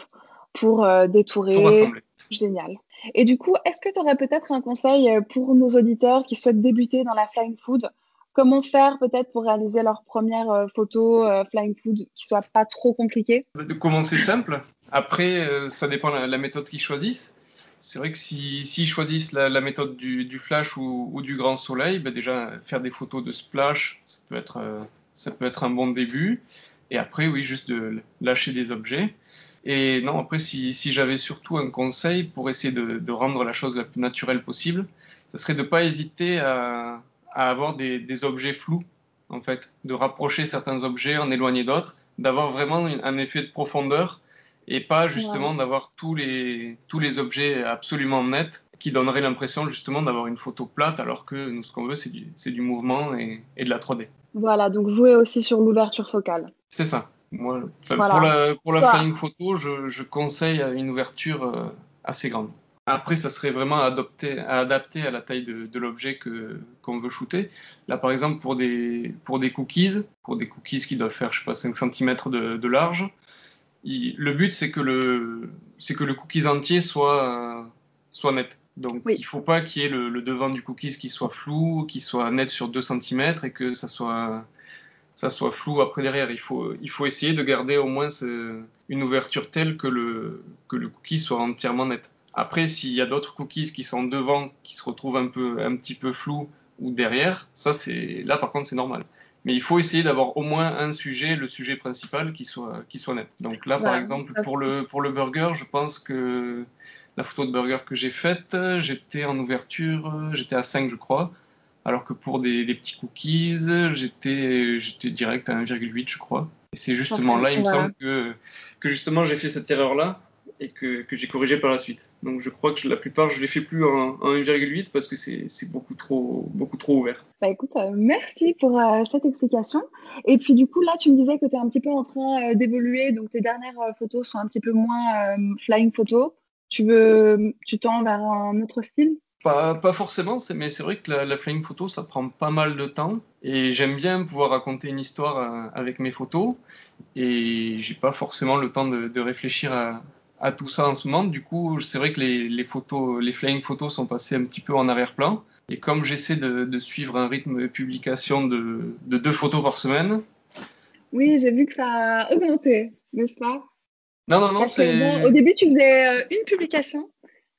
pour euh, détourer. Pour assembler. Génial. Et du coup, est-ce que tu aurais peut-être un conseil euh, pour nos auditeurs qui souhaitent débuter dans la flying food? Comment faire peut-être pour réaliser leur première euh, photo euh, flying food qui soit pas trop compliquée? De commencer simple. Après, ça dépend de la, méthode qu'ils choisissent. C'est vrai que s'ils si, choisissent la, méthode du, flash ou, du grand soleil, ben déjà faire des photos de splash, ça peut être, ça peut être un bon début. Et après, oui, juste de lâcher des objets. Et non, après, si, j'avais surtout un conseil pour essayer de, rendre la chose la plus naturelle possible, ce serait de ne pas hésiter à, à avoir des, des, objets flous, en fait, de rapprocher certains objets, en éloigner d'autres, d'avoir vraiment un effet de profondeur et pas justement d'avoir tous les, tous les objets absolument nets qui donneraient l'impression justement d'avoir une photo plate alors que nous, ce qu'on veut, c'est du, du, mouvement et, et de la 3D. Voilà, donc jouer aussi sur l'ouverture focale. C'est ça. Moi, Pour la, pour la flying photo, je, je, conseille une ouverture euh, assez grande. Après, ça serait vraiment adopté, adapté à la taille de, de l'objet que qu'on veut shooter. Là, par exemple, pour des pour des cookies, pour des cookies qui doivent faire, je sais pas, 5 cm de, de large, le but c'est que le c'est que le cookies entier soit soit net. Donc, il faut pas qu'il y ait le, le, devant du cookies qui soit flou, qui soit net sur 2 cm et que ça soit ça soit flou après derrière. Il faut, il faut essayer de garder au moins ce, une ouverture telle que le, que le cookie soit entièrement net. Après, s'il y a d'autres cookies qui sont devant, qui se retrouvent un peu, un petit peu flous ou derrière, ça c'est, là par contre c'est normal. Mais il faut essayer d'avoir au moins un sujet, le sujet principal, qui soit, qui soit net. Donc là, par exemple, pour le, pour le burger, je pense que la photo de burger que j'ai faite, j'étais en ouverture, j'étais à 5, je crois alors que pour des, petits cookies, j'étais, j'étais direct à 1,8 je crois. Et c'est justement là, il me semble que, que justement j'ai fait cette erreur-là et que, que j'ai corrigé par la suite. Donc je crois que la plupart, je les fais plus en, 1,8 parce que c'est, c'est beaucoup trop, beaucoup trop ouvert. Bah écoute, euh, merci pour euh, cette explication. Et puis du coup, là, tu me disais que tu es un petit peu en train euh, d'évoluer, donc tes dernières photos sont un petit peu moins flying photo. Tu veux, tu tends vers un autre style? Pas, pas forcément, mais c'est vrai que la, flying photo, ça prend pas mal de temps. Et j'aime bien pouvoir raconter une histoire avec mes photos. Et j'ai pas forcément le temps de, de réfléchir à, à, tout ça en ce moment. Du coup, c'est vrai que les, les, photos, les flying photos sont passées un petit peu en arrière-plan. Et comme j'essaie de, de, suivre un rythme de publication de, de deux photos par semaine. Oui, j'ai vu que ça a augmenté, n'est-ce pas? Non, non, non. c'est... au début, tu faisais euh, une publication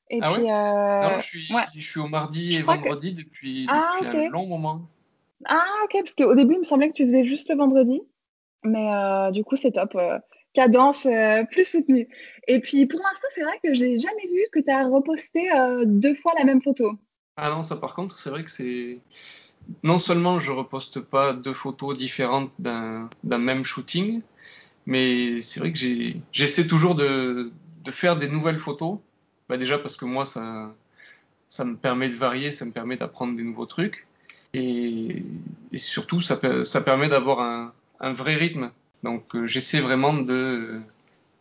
et ah puis, ouais euh, non, je suis, je suis au mardi et vendredi depuis, ah, depuis un long moment. Ah, ok, parce qu'au début, il me semblait que tu faisais juste le vendredi. Mais euh, du coup, c'est top. Cadence euh, plus soutenue. Et puis, pour l'instant, c'est vrai que j'ai jamais vu que tu as reposté euh, deux fois la même photo. Ah non, ça par contre, c'est vrai que c'est. Non seulement je reposte pas deux photos différentes d'un même shooting, mais c'est vrai que j'essaie toujours de, faire des nouvelles photos bah déjà parce que moi, ça, ça me permet de varier, ça me permet d'apprendre des nouveaux trucs. Et, surtout, ça, permet d'avoir un, vrai rythme. Donc, euh, j'essaie vraiment de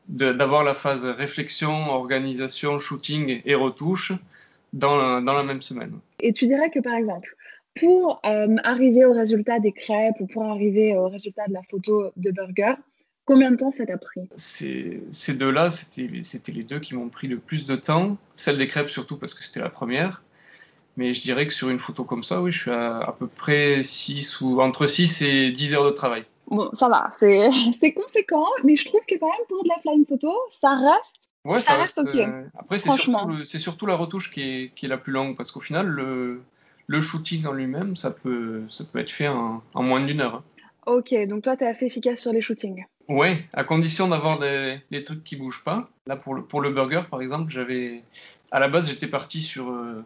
d'avoir la phase réflexion, organisation, shooting et retouche dans la, dans la même semaine. Et tu dirais que par exemple, pour euh, arriver au résultat des crêpes ou pour arriver au résultat de la photo de burger, Combien de temps ça t'a pris Ces, ces deux-là, c'était les deux qui m'ont pris le plus de temps. Celle des crêpes surtout parce que c'était la première. Mais je dirais que sur une photo comme ça, oui, je suis à à peu près 6 ou entre 6 et 10 heures de travail. Bon, ça va, c'est conséquent, mais je trouve que quand même pour de la flying photo, ça reste. Ouais, ça, reste, ok. Euh, après, c'est surtout, surtout, la retouche qui est, qui est la plus longue parce qu'au final, le, le shooting en lui-même, ça peut, ça peut être fait en, en moins d'une heure. Hein. Ok, donc toi, tu es assez efficace sur les shootings. Ouais, à condition d'avoir des, des, trucs qui bougent pas. Là, pour le, pour le burger, par exemple, j'avais. À la base, j'étais parti sur, euh,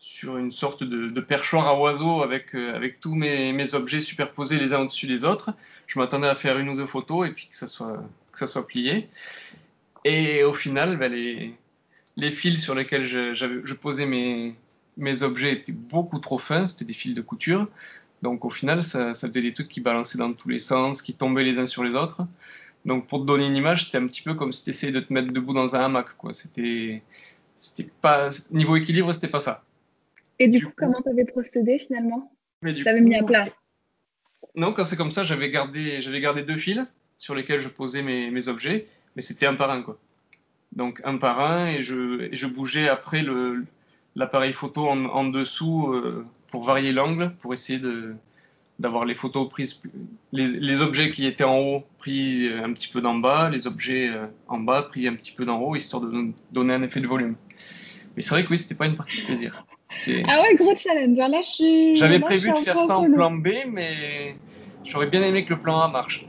sur une sorte de, perchoir à oiseaux avec, euh, avec tous mes, mes, objets superposés les uns au-dessus des autres. Je m'attendais à faire une ou deux photos et puis que ça soit, que ça soit plié. Et au final, ben, les, les fils sur lesquels je, je posais mes, mes objets étaient beaucoup trop fins, c'était des fils de couture. Donc au final, ça, ça, faisait des trucs qui balançaient dans tous les sens, qui tombaient les uns sur les autres. Donc pour te donner une image, c'était un petit peu comme si tu essayais de te mettre debout dans un hamac. Quoi. C'était, c'était pas niveau équilibre, c'était pas ça. Et du, coup, comment tu avais procédé finalement? Tu avais mis à plat Non, quand c'est comme ça, j'avais gardé, j'avais gardé deux fils sur lesquels je posais mes, mes objets, mais c'était un par un quoi. donc un par un, et je, je bougeais après l'appareil photo en, dessous pour varier l'angle, pour essayer de, d'avoir les photos prises, les, objets qui étaient en haut pris un petit peu d'en bas, les objets en bas pris un petit peu d'en haut, histoire de donner un effet de volume. Mais c'est vrai que oui, c'était pas une partie de plaisir. Ah ouais, gros challenge. Là, je suis. J'avais prévu de faire ça en plan B, mais j'aurais bien aimé que le plan A marche.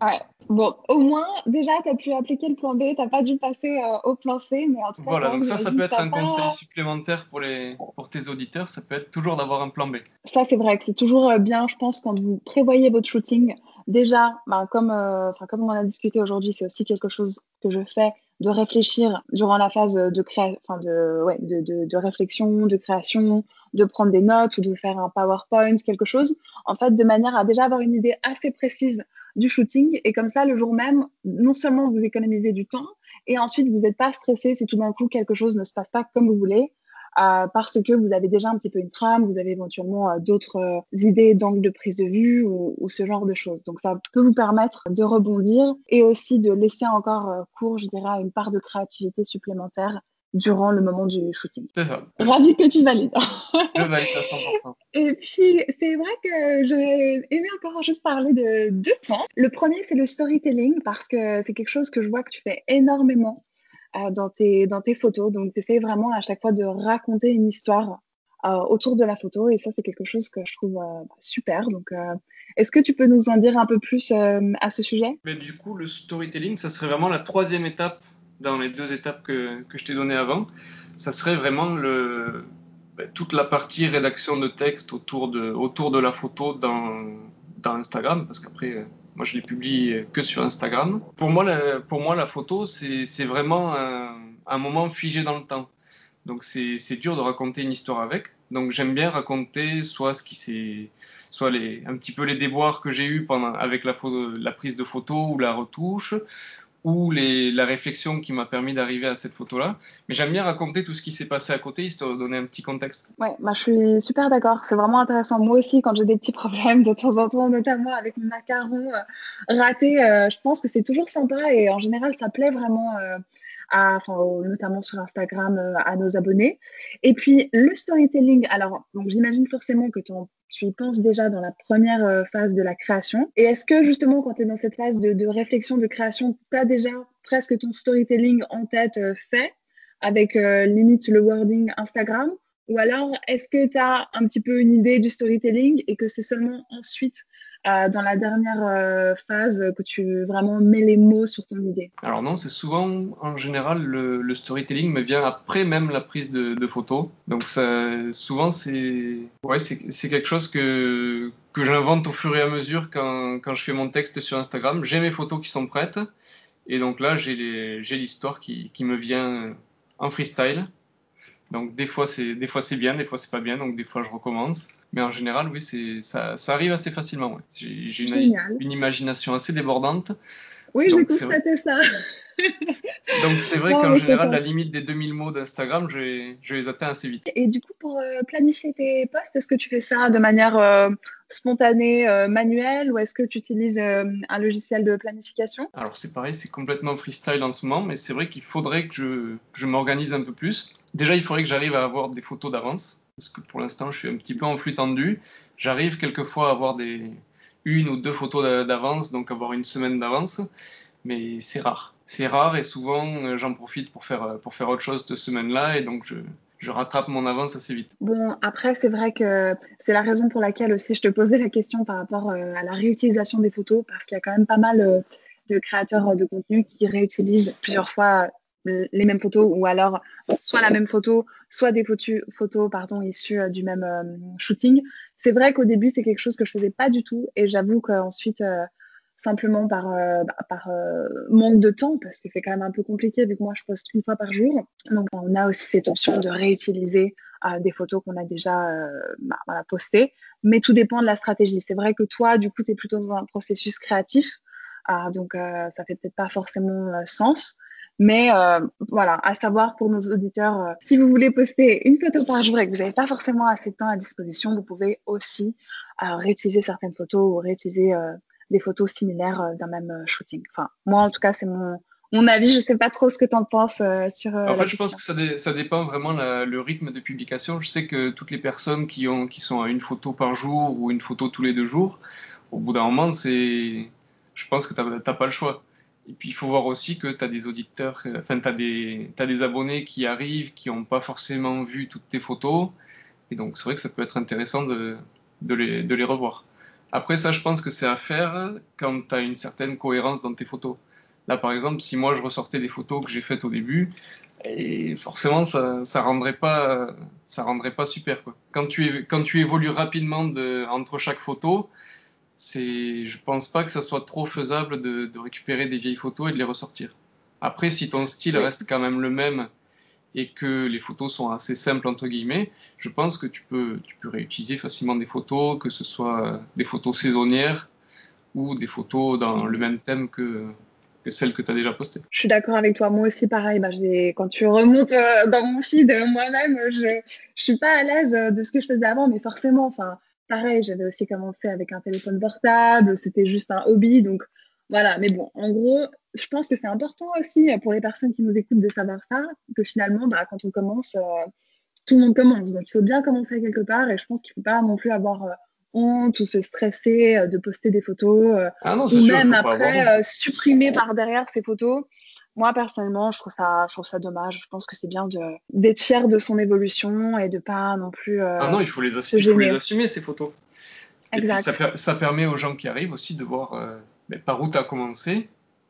Ouais. Bon, au moins, déjà, tu as pu appliquer le plan B, tu pas dû passer euh, au plan C, mais en tout cas. Voilà, donc ça, ça peut être un conseil supplémentaire pour, les, pour tes auditeurs, ça peut être toujours d'avoir un plan B. Ça, c'est vrai que c'est toujours euh, bien, je pense, quand vous prévoyez votre shooting. Déjà, bah, comme, euh, comme on en a discuté aujourd'hui, c'est aussi quelque chose que je fais de réfléchir durant la phase de, enfin de, ouais, de, de, de, réflexion, de création, de prendre des notes ou de faire un PowerPoint, quelque chose, en fait, de manière à déjà avoir une idée assez précise du shooting. Et comme ça, le jour même, non seulement vous économisez du temps, et ensuite vous n'êtes pas stressé si tout d'un coup quelque chose ne se passe pas comme vous voulez. Euh, parce que vous avez déjà un petit peu une trame, vous avez éventuellement euh, d'autres euh, idées d'angle de prise de vue ou, ou, ce genre de choses. Donc ça peut vous permettre de rebondir et aussi de laisser encore court, je dirais, une part de créativité supplémentaire durant le moment du shooting. C'est ça. Ravi que tu valides. je valide à 100%. Et puis, c'est vrai que j'aurais aimé encore juste parler de deux points. Le premier, c'est le storytelling, parce que c'est quelque chose que je vois que tu fais énormément dans, tes, dans tes photos. Donc, tu vraiment à chaque fois de raconter une histoire euh, autour de la photo. Et ça, c'est quelque chose que je trouve euh, super. Donc, est-ce que tu peux nous en dire un peu plus à ce sujet? Mais Du coup, le storytelling, ça serait vraiment la troisième étape dans les deux étapes que, que je t'ai données avant. Ça serait vraiment le, ben, toute la partie rédaction de texte autour de, autour de la photo dans Instagram, parce qu'après, moi, je les publie que sur Instagram. Pour moi, la, pour moi, la photo, c'est vraiment un, un, moment figé dans le temps. Donc, c'est dur de raconter une histoire avec. Donc, j'aime bien raconter soit ce qui s'est, soit les, un petit peu les déboires que j'ai eus pendant, avec la, la prise de photo ou la retouche, ou la réflexion qui m'a permis d'arriver à cette photo-là. Mais j'aime bien raconter tout ce qui s'est passé à côté, histoire de donner un petit contexte. Ouais, bah, je suis super d'accord. C'est vraiment intéressant. Moi aussi, quand j'ai des petits problèmes de temps en temps, notamment avec mon macaron euh, raté, euh, je pense que c'est toujours sympa et en général, ça plaît vraiment. Euh, notamment sur Instagram à nos abonnés. Et puis le storytelling, alors j'imagine forcément que tu y penses déjà dans la première euh, phase de la création. Et est-ce que justement, quand tu es dans cette phase de, réflexion, de création, tu as déjà presque ton storytelling en tête euh, fait, avec euh, limite le wording Instagram? Ou alors, est-ce que tu as un petit peu une idée du storytelling et que c'est seulement ensuite euh, dans la dernière euh, phase que tu vraiment mets les mots sur ton idée Alors non, c'est souvent, en général, le, storytelling me vient après même la prise de, de photos. Donc souvent, c'est ouais, c'est quelque chose que, que j'invente au fur et à mesure quand, quand je fais mon texte sur Instagram. J'ai mes photos qui sont prêtes. Et donc là, j'ai l'histoire qui, qui me vient en freestyle. Donc des fois c'est des fois c'est bien, des fois c'est pas bien, donc des fois je recommence. Mais en général, oui, c'est ça, ça arrive assez facilement. Ouais. J'ai une, une, imagination assez débordante. Oui, j'ai constaté ça. donc c'est vrai qu'en général, la limite des 2000 mots d'Instagram, je, je, les atteins assez vite. Et du coup, pour euh, planifier tes posts, est-ce que tu fais ça de manière euh, spontanée, euh, manuelle, ou est-ce que tu utilises un logiciel de planification? Alors c'est pareil, c'est complètement freestyle en ce moment, mais c'est vrai qu'il faudrait que je, je m'organise un peu plus. Déjà, il faudrait que j'arrive à avoir des photos d'avance, parce que pour l'instant, je suis un petit peu en flux tendu. J'arrive quelquefois à avoir des une ou deux photos d'avance, donc avoir une semaine d'avance, mais c'est rare. C'est rare et souvent, euh, j'en profite pour faire, euh, pour faire autre chose cette semaine-là, et donc je, je rattrape mon avance assez vite. Bon, après, c'est vrai que c'est la raison pour laquelle aussi je te posais la question par rapport euh, à la réutilisation des photos, parce qu'il y a quand même pas mal de créateurs de contenu qui réutilisent plusieurs fois les mêmes photos ou alors soit la même photo, soit des photos, photos pardon, issues du même shooting. C'est vrai qu'au début, c'est quelque chose que je faisais pas du tout et j'avoue qu'ensuite, euh, simplement par, bah, par manque de temps, parce que c'est quand même un peu compliqué vu que moi je poste une fois par jour. Donc on a aussi cette option de réutiliser des photos qu'on a déjà bah, postées, mais tout dépend de la stratégie. C'est vrai que toi, du coup, tu es plutôt dans un processus créatif, ah, donc ça fait peut-être pas forcément sens. Mais euh, voilà, à savoir pour nos auditeurs, euh, si vous voulez poster une photo par jour et que vous n'avez pas forcément assez de temps à disposition, vous pouvez aussi euh, réutiliser certaines photos ou réutiliser des photos similaires d'un même shooting. Enfin, moi en tout cas, c'est mon mon avis. Je sais pas trop ce que tu en penses euh, sur. en fait, je pense que ça, ça dépend vraiment le rythme de publication. Je sais que toutes les personnes qui, ont, qui sont à une photo par jour ou une photo tous les deux jours, au bout d'un moment, c'est. Je pense que tu n'as pas le choix. Et puis, il faut voir aussi que tu as des auditeurs, enfin, tu as, as des abonnés qui arrivent, qui n'ont pas forcément vu toutes tes photos. Et donc, c'est vrai que ça peut être intéressant de, de, les, de les revoir. Après, ça, je pense que c'est à faire quand tu as une certaine cohérence dans tes photos. Là, par exemple, si moi je ressortais des photos que j'ai faites au début, forcément, ça, ça rendrait pas, ça rendrait pas super. Quoi. Quand tu, quand tu évolues rapidement de, entre chaque photo, c'est, je pense pas que ça soit trop faisable de, de, récupérer des vieilles photos et de les ressortir. Après, si ton style reste quand même le même et que les photos sont assez simples entre guillemets, je pense que tu peux, tu peux réutiliser facilement des photos, que ce soit des photos saisonnières ou des photos dans le même thème que, que celles que tu as déjà postées. Je suis d'accord avec toi. Moi aussi, pareil. Bah, quand tu remontes euh, dans mon feed, euh, moi-même, je ne suis pas à l'aise euh, de ce que je faisais avant, mais forcément, enfin, pareil, j'avais aussi commencé avec un téléphone portable. C'était juste un hobby, donc voilà. Mais bon, en gros, je pense que c'est important aussi pour les personnes qui nous écoutent de savoir ça, que finalement, bah, quand on commence, tout le monde commence. Donc, il faut bien commencer quelque part, et je pense qu'il ne faut pas non plus avoir honte ou se stresser euh, de poster des photos euh, ah ou même après euh, supprimer par derrière ces photos. Moi personnellement, je trouve ça, je trouve ça dommage. Je pense que c'est bien d'être fier de son évolution et de pas non plus. ah non, il faut les, assumer, il faut les assumer ces photos. Exact. Et puis ça, ça, permet aux gens qui arrivent aussi de voir ben, par où tu as commencé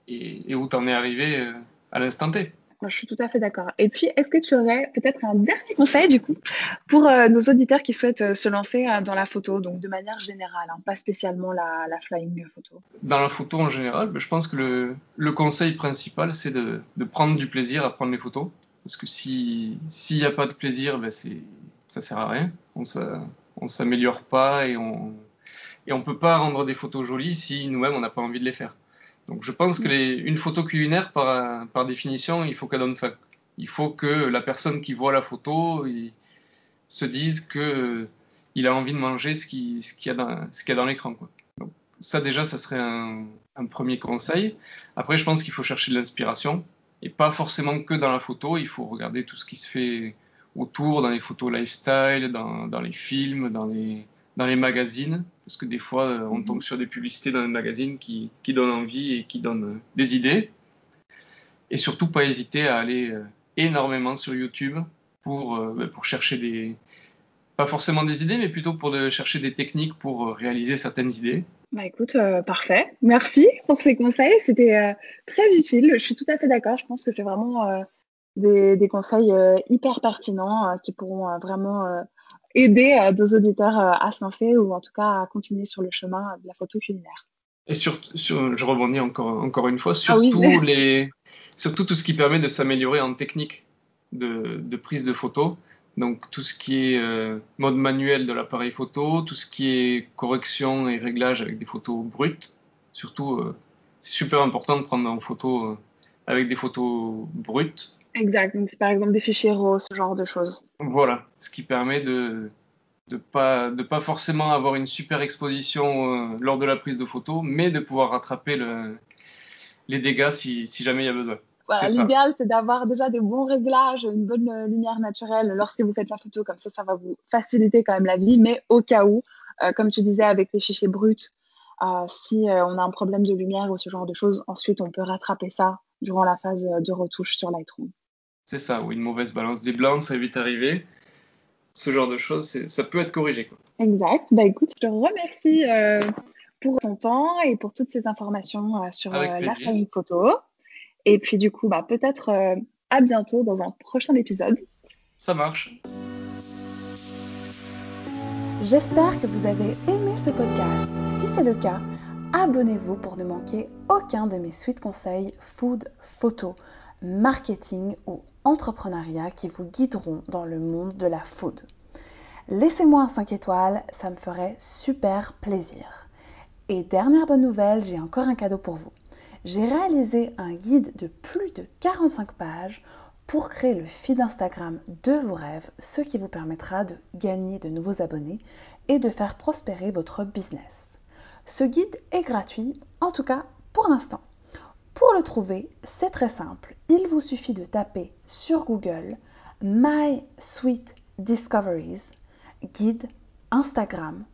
et, et où tu en es arrivé à l'instant T je suis tout à fait d'accord. Et puis, est-ce que tu aurais peut-être un dernier conseil, du coup, pour euh, nos auditeurs qui souhaitent euh, se lancer euh, dans la photo, donc de manière générale, hein, pas spécialement la, flying photo? Dans la photo en général, ben, je pense que le, conseil principal, c'est de, prendre du plaisir à prendre les photos. Parce que s'il n'y a pas de plaisir, ben ça sert à rien. On ne s'améliore pas et on et on peut pas rendre des photos jolies si nous-mêmes on n'a pas envie de les faire. Donc je pense que les, une photo culinaire, par, par définition, il faut qu'elle donne faim. Il faut que la personne qui voit la photo il, se dise que il a envie de manger ce qu'il ce y a dans, ce qu'il y a dans l'écran. Donc ça déjà, ça serait un, un premier conseil. Après, je pense qu'il faut chercher de l'inspiration et pas forcément que dans la photo. Il faut regarder tout ce qui se fait autour, dans les photos lifestyle, dans, dans les films, dans les, dans les magazines, parce que des fois, euh, on tombe sur des publicités dans les magazines qui, qui donnent envie et qui donnent euh, des idées. Et surtout, pas hésiter à aller euh, énormément sur YouTube pour, bah, pour chercher des, pas forcément des idées, mais plutôt pour de, chercher des techniques pour réaliser certaines idées. Bah écoute, parfait. Merci pour ces conseils. C'était très utile. Je suis tout à fait d'accord. Je pense que c'est vraiment des, des, conseils hyper pertinents qui pourront vraiment aider euh, nos auditeurs euh, à se lancer ou en tout cas à continuer sur le chemin de la photo culinaire. Et sur, sur je rebondis encore, encore une fois, ah surtout, les, surtout tout ce qui permet de s'améliorer en technique de, de, prise de photo. Donc tout ce qui est euh, mode manuel de l'appareil photo, tout ce qui est correction et réglage avec des photos brutes. Surtout, c'est super important de prendre en photo avec des photos brutes Exact. Donc, par exemple des fichiers RAW, ce genre de choses. Voilà. Ce qui permet de de pas de pas forcément avoir une super exposition euh, lors de la prise de photo, mais de pouvoir rattraper le, les dégâts si, si jamais il y a besoin. Voilà, L'idéal, c'est d'avoir déjà des bons réglages, une bonne euh, lumière naturelle lorsque vous faites la photo, comme ça, ça va vous faciliter quand même la vie. Mais au cas où, euh, comme tu disais avec les fichiers bruts, si on a un problème de lumière ou ce genre de choses, ensuite on peut rattraper ça durant la phase de retouche sur Lightroom. C'est ça, ou une mauvaise balance des blancs, ça va vite arriver. Ce genre de choses, ça peut être corrigé. Quoi. Exact. Bah écoute, je te remercie euh, pour ton temps et pour toutes ces informations euh, sur euh, la famille photo. Et puis du coup, bah, peut-être à bientôt dans un prochain épisode. Ça marche. J'espère que vous avez aimé ce podcast. Si c'est le cas, abonnez-vous pour ne manquer aucun de mes suites conseils food, photo, marketing ou entrepreneuriat qui vous guideront dans le monde de la food. Laissez-moi un 5 étoiles, ça me ferait super plaisir. Et dernière bonne nouvelle, j'ai encore un cadeau pour vous. J'ai réalisé un guide de plus de 45 pages pour créer le feed Instagram de vos rêves, ce qui vous permettra de gagner de nouveaux abonnés et de faire prospérer votre business. Ce guide est gratuit, en tout cas pour l'instant. Pour le trouver, C'est très simple. Il vous suffit de taper sur Google My Sweet Discoveries, guide Instagram.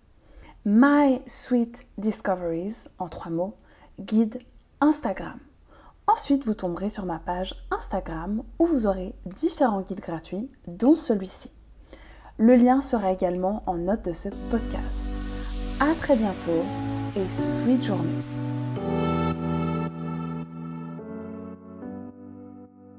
My Sweet Discoveries, en trois mots, guide Instagram. Ensuite, vous tomberez sur ma page Instagram où vous aurez différents guides gratuits, dont celui-ci. Le lien sera également en note de ce podcast. À très bientôt et sweet journée.